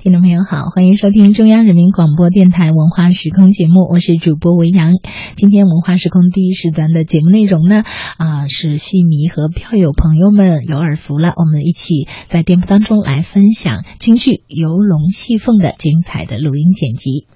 听众朋友好，欢迎收听中央人民广播电台文化时空节目，我是主播维扬。今天文化时空第一时段的节目内容呢，啊，是戏迷和票友朋友们有耳福了，我们一起在店铺当中来分享京剧《游龙戏凤》的精彩的录音剪辑。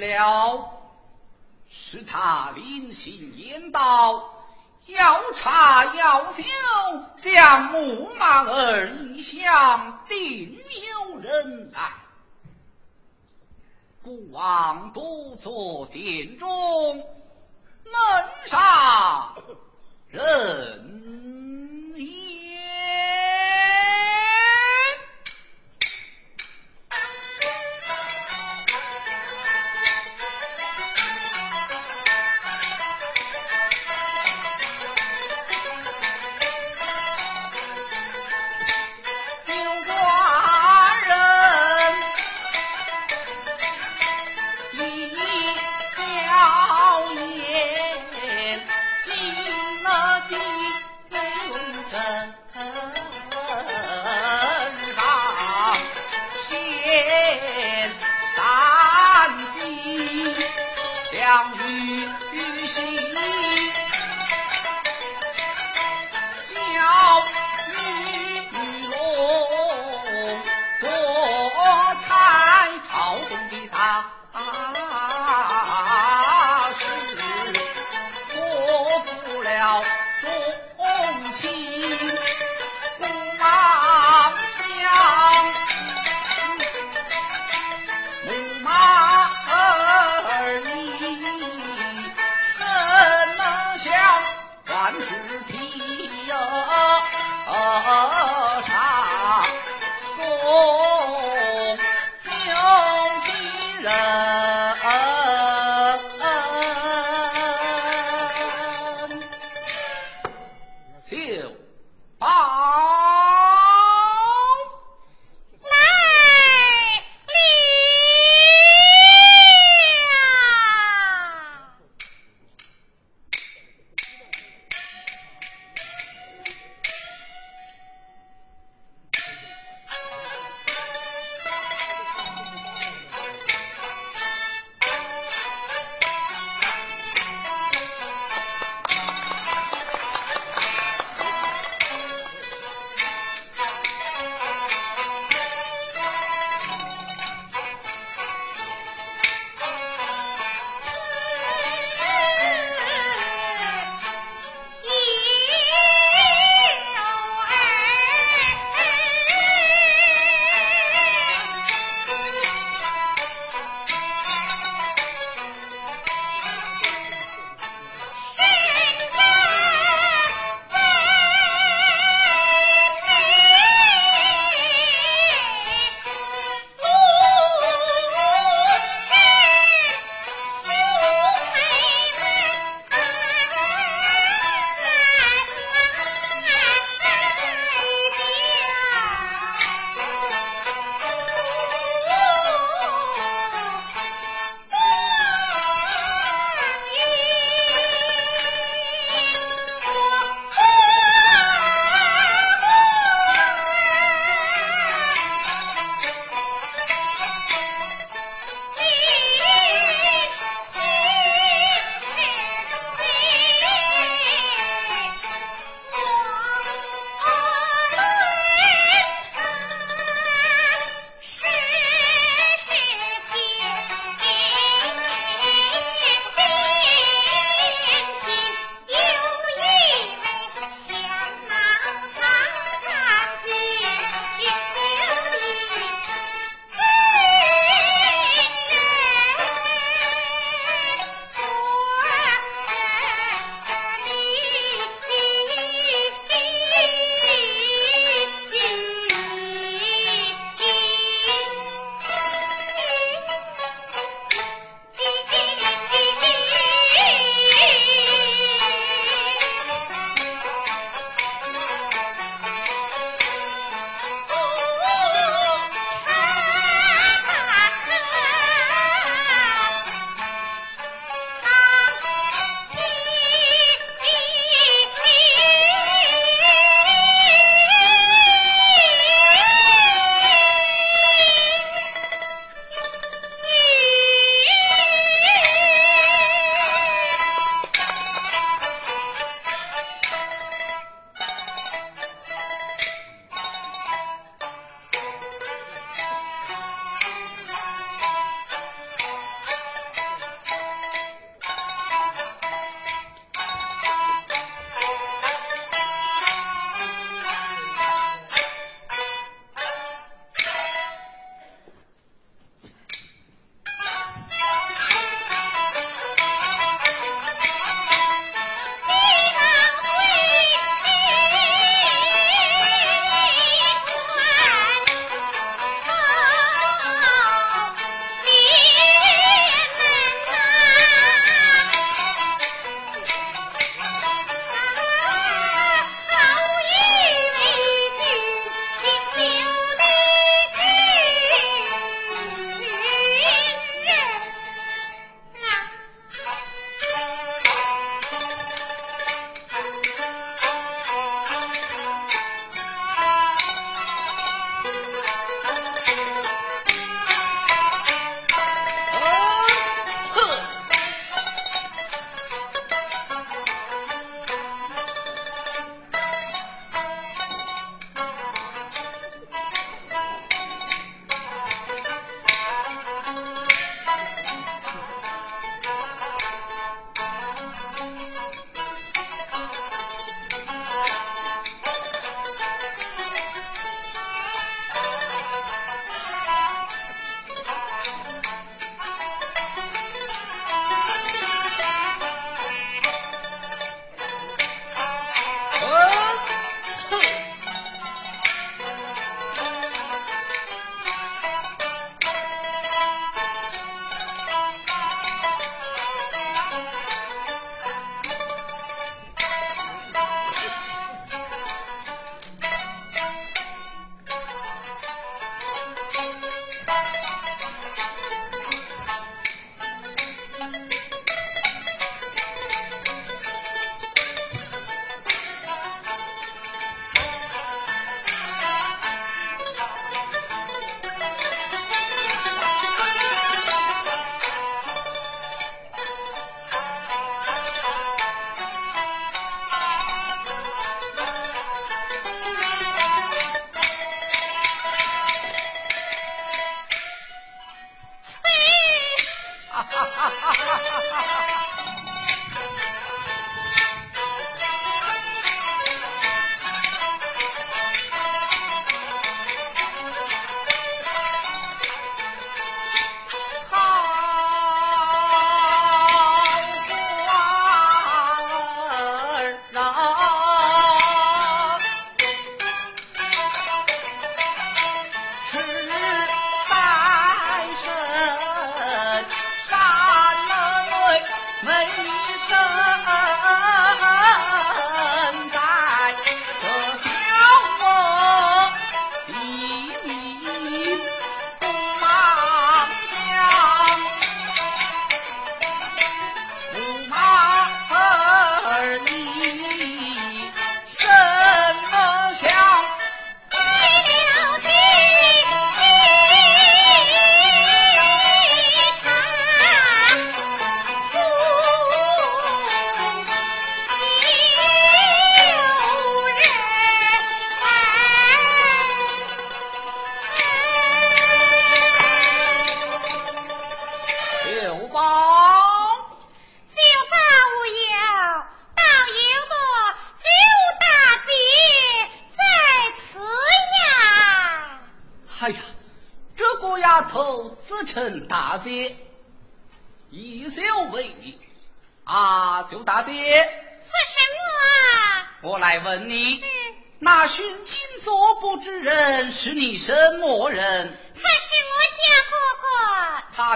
了。使他临行言道：“要茶要酒，将木马儿一向定有人来。孤往独坐殿中，门上人也。”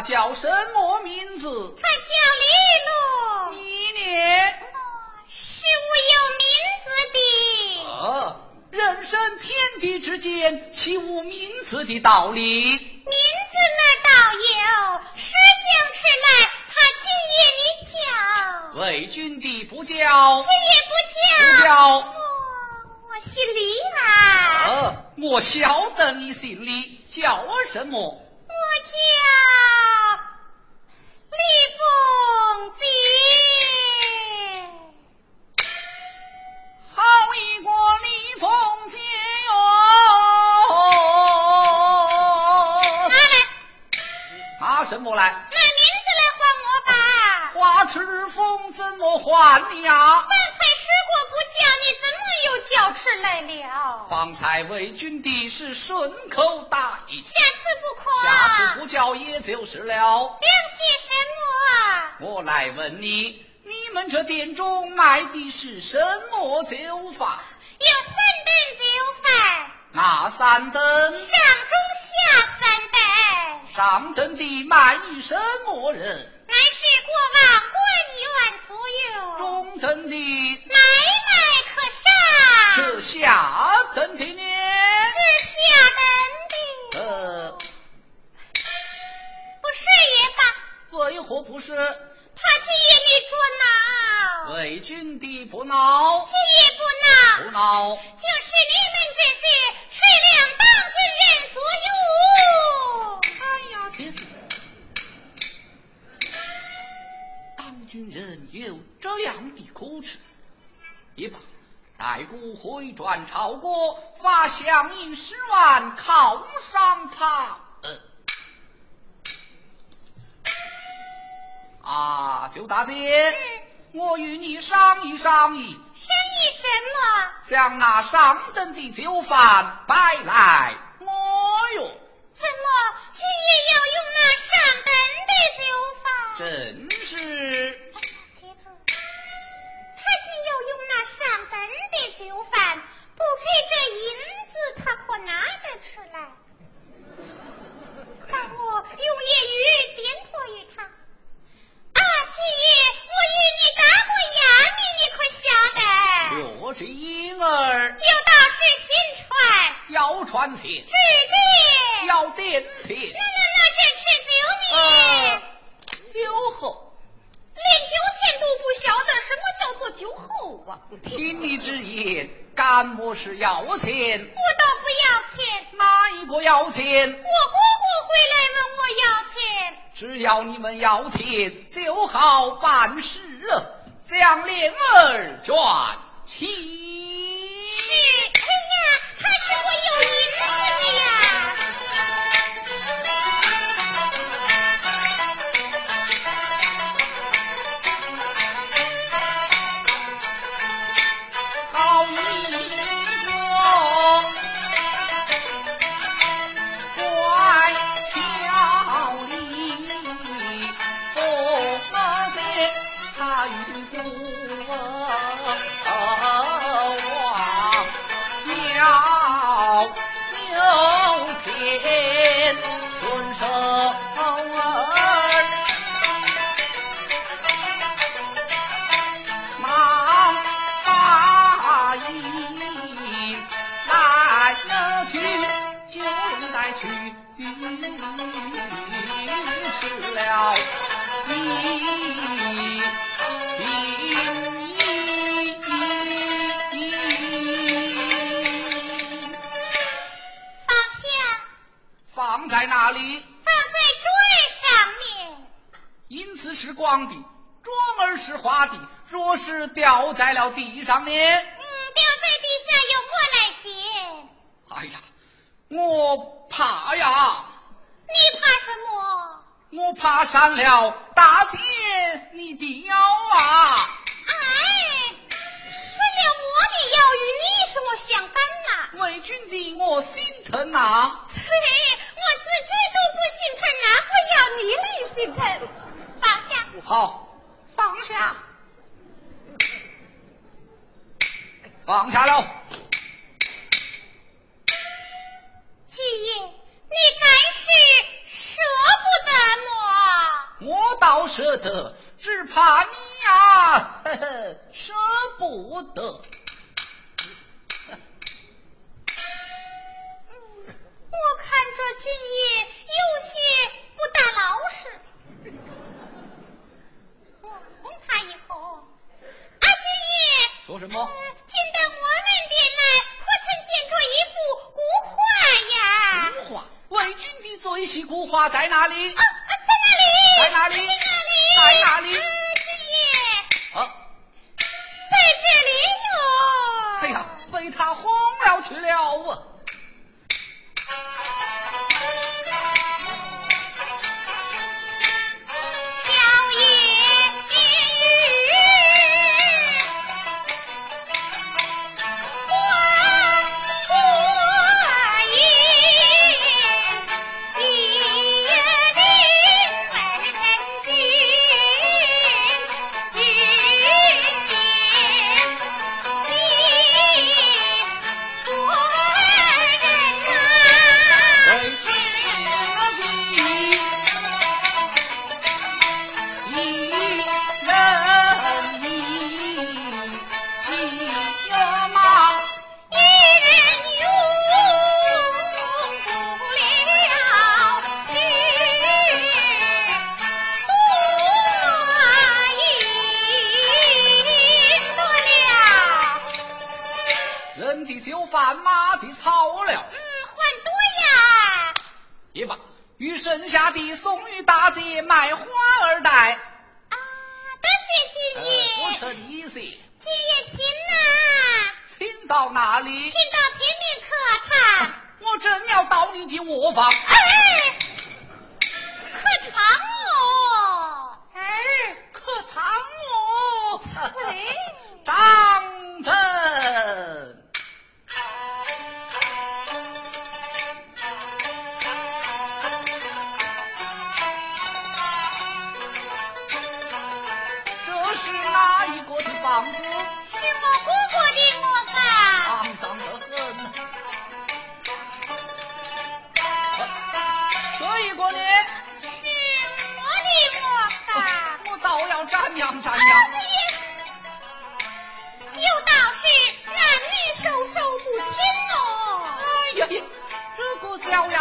叫什么名字？他叫李禄。你呢？是我有名字的。啊，人生天地之间，岂无名字的道理？名字那倒有，实讲出来，怕君爷你叫。为君的不叫。君爷不叫。不叫。我我姓李啊。啊，我晓得你姓李，叫我什么？为何不是？他今夜你不恼，为君的不恼，今夜不恼，不恼，就是你们这些吃粮当军人所有。哎呀，妻子，当军人有这样的苦处。也罢。待孤回转朝歌，发饷银十万犒赏他。大姐我与你商议商议。商议什么？将那上等的酒饭摆来。我哟。怎么？去也要用那上等的酒饭真是。他竟要用那上等的酒饭不知这银子他可拿得出来。让我用言语点破于他。我与你打过哑谜你可晓得？我是婴儿有道是新传要传起指定要点起那那那这吃酒呢酒后连酒钱都不晓得，什么叫做酒后啊？听你之言，干么是要钱？我倒不要钱。哪一个要钱？我姑姑回来问我要钱。只要你们要钱，就好办事了。将莲儿转起。是，哎呀，他是我有意。是光的，专儿是花的，若是掉在了地上呢？嗯，掉在地下由我来捡。哎呀，我怕呀。你怕什么？我怕上了大姐你掉啊。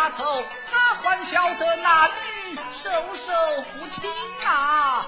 丫头，他还晓得男女手手不轻啊！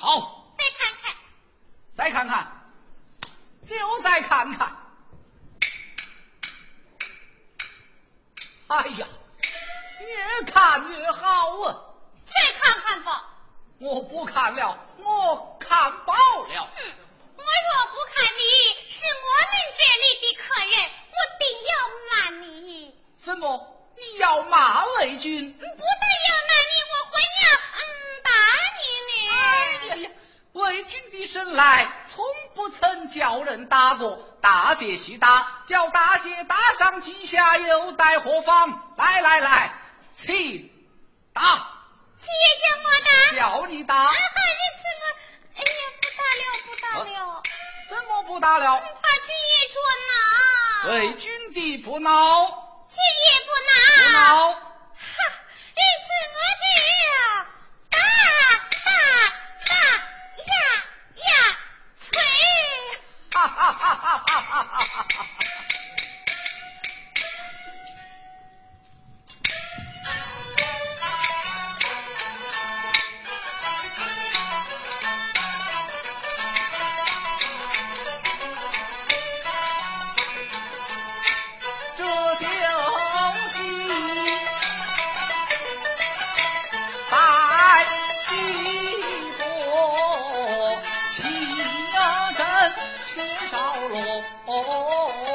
好，再看看，再看看，就再看看。哎呀，越看越好啊！再看看吧。我不看了，我看饱了。嗯，我若不看你，是我们这里的客人，我定要骂你。怎么？你要骂魏军？不但要骂你，我还要嗯打你呢。哎呀呀，魏军的生来从不曾叫人打过，大姐须打，叫大姐打上几下，又待何妨？来来来，请打。姐叫我打，叫你打。啊，你怎么？哎呀，不打了，不打了。怎么不打了？怕君爷捉拿。为君的不恼。姐爷不恼。不恼。哦。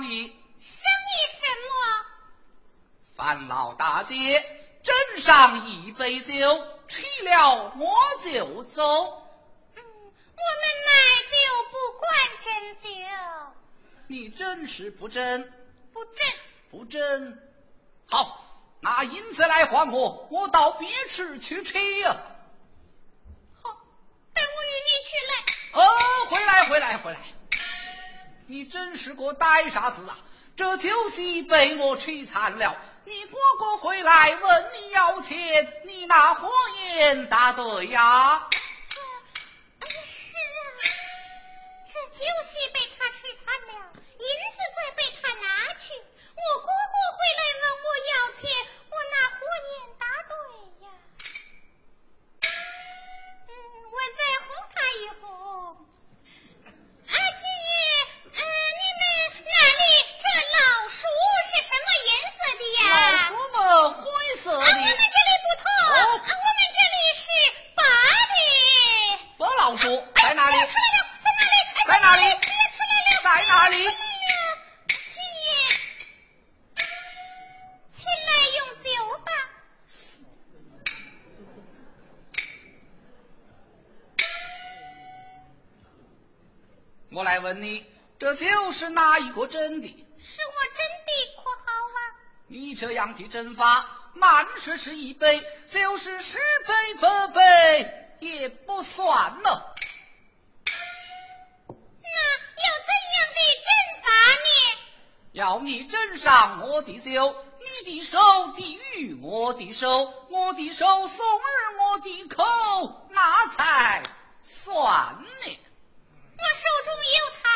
你，生意什么？范老大姐斟上一杯酒，吃了我就走。嗯，我们买酒不灌真酒，你真是不真不真不真。好，拿银子来还我，我到别处去吃呀。好，等我与你去来。哦，回来回来回来。你真是个呆傻子啊！这酒席被我吃残了。你哥哥回来问你要钱，你那火眼答对呀？是啊，这酒席被他吹残了。银子再被他拿去，我哥哥回来问我要钱，我拿火眼答对呀。嗯，我再哄他一哄。阿七爷，嗯，你们那里这老鼠是什么颜色的呀？老鼠嘛，灰色的。我们这里不同，我们这里是白的。白老鼠在哪里？出来了，在哪里？在哪里？出来了，在哪里？我来问你，这酒是哪一个真的？是我真的，可好啊？你你这样的针法，满说是一杯，就是十杯八杯也不算了。要你斟上我的酒，你的手抵于我的手，我的手送入我的口，那才算呢。我手中有他，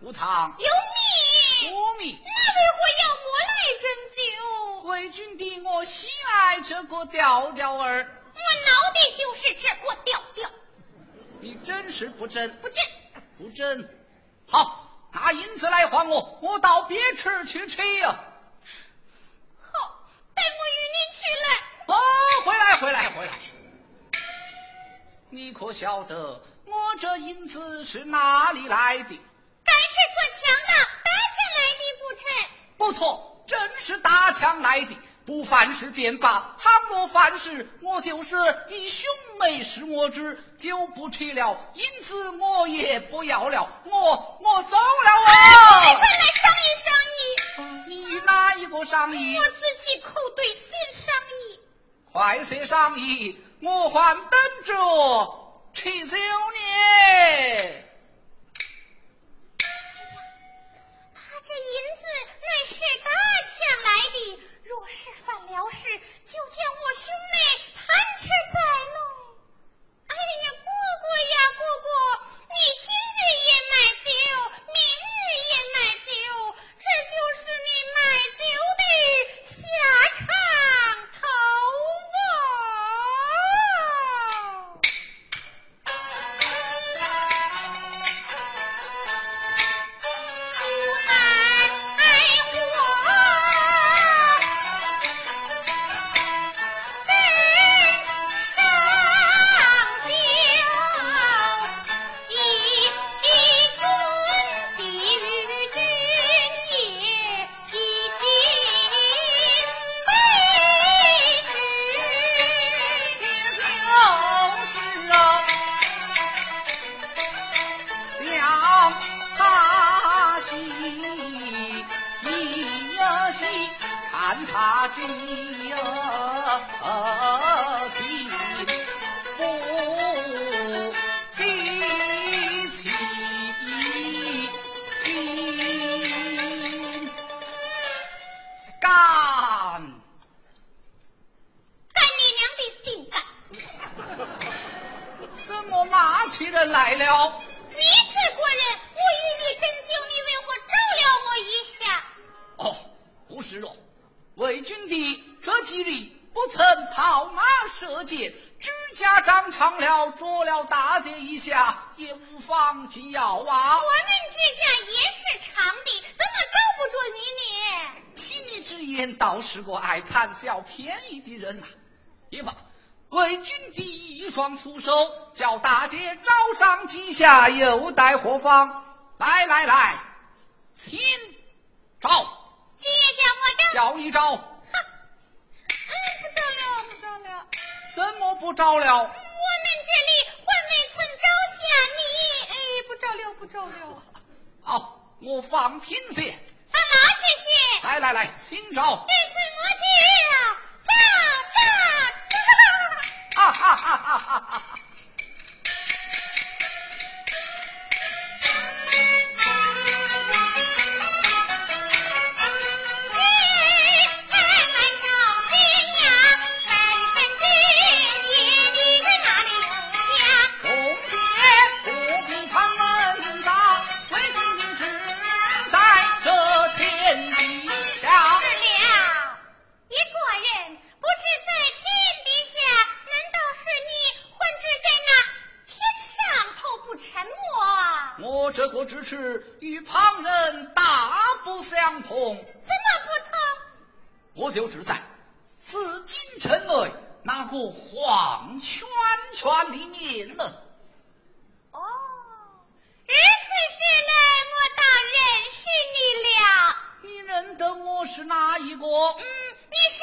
无糖，有米，无米，那为何要我来斟酒？为君的我喜爱这个调调儿，我闹的就是这个调调。你真是不真不真，不真。好，拿银子来还我，我到别处去吃呀。好，带我与你去来。哦，回来，回来，回来！你可晓得我这银子是哪里来的？该是做强的打钱来的不成？不错，真是打枪来的。不犯事便罢，倘若犯事，我就是以兄妹是我之，就不吃了，因此我也不要了，我我走了啊！快来商议商议。你与哪一个商议？我自己口对心商议。快些商议，我还等着吃酒呢。他这银子乃是大抢来的，若是犯了事，就将我兄妹贪吃在内。哎，呀，言，倒是个爱贪小便宜的人呐、也罢，为君的一双粗手，叫大姐招上几下，又待何方？来来来，亲招，姐叫我找，叫一招，哼，嗯，不招了，不招了。怎么不招了？我们这里还未曾招下你，哎，不招了，不招了。好，我放平些。啊，那谢谢。来来来，请招。这次我叫炸炸炸。哈哈哈哈哈哈！你是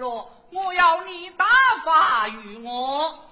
若我要你打发与我。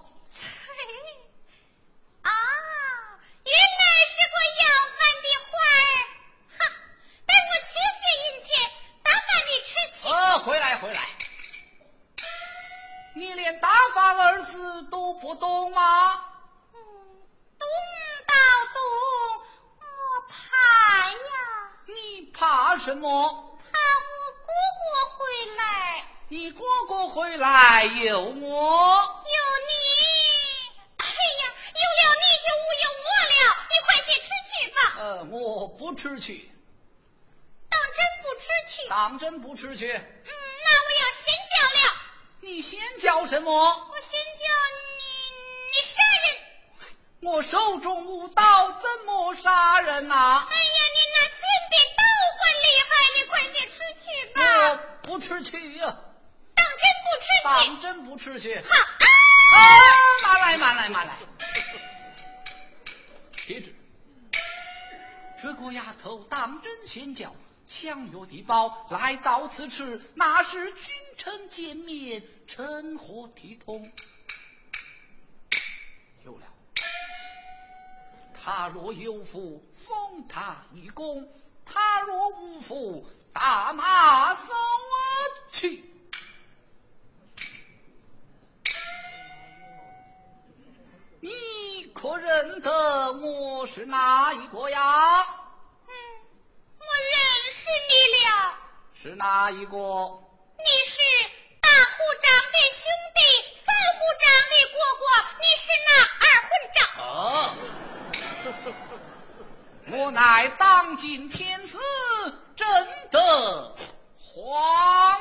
来到此处那是君臣见面，成何体统？有了，他若有福，封他一功；他若无福，大马送去。你可认得我是哪一个呀？嗯，我认识你了。是哪一个？你是大户长的兄弟，三户长的哥哥。你是那二混账。哦，我乃当今天子，真的皇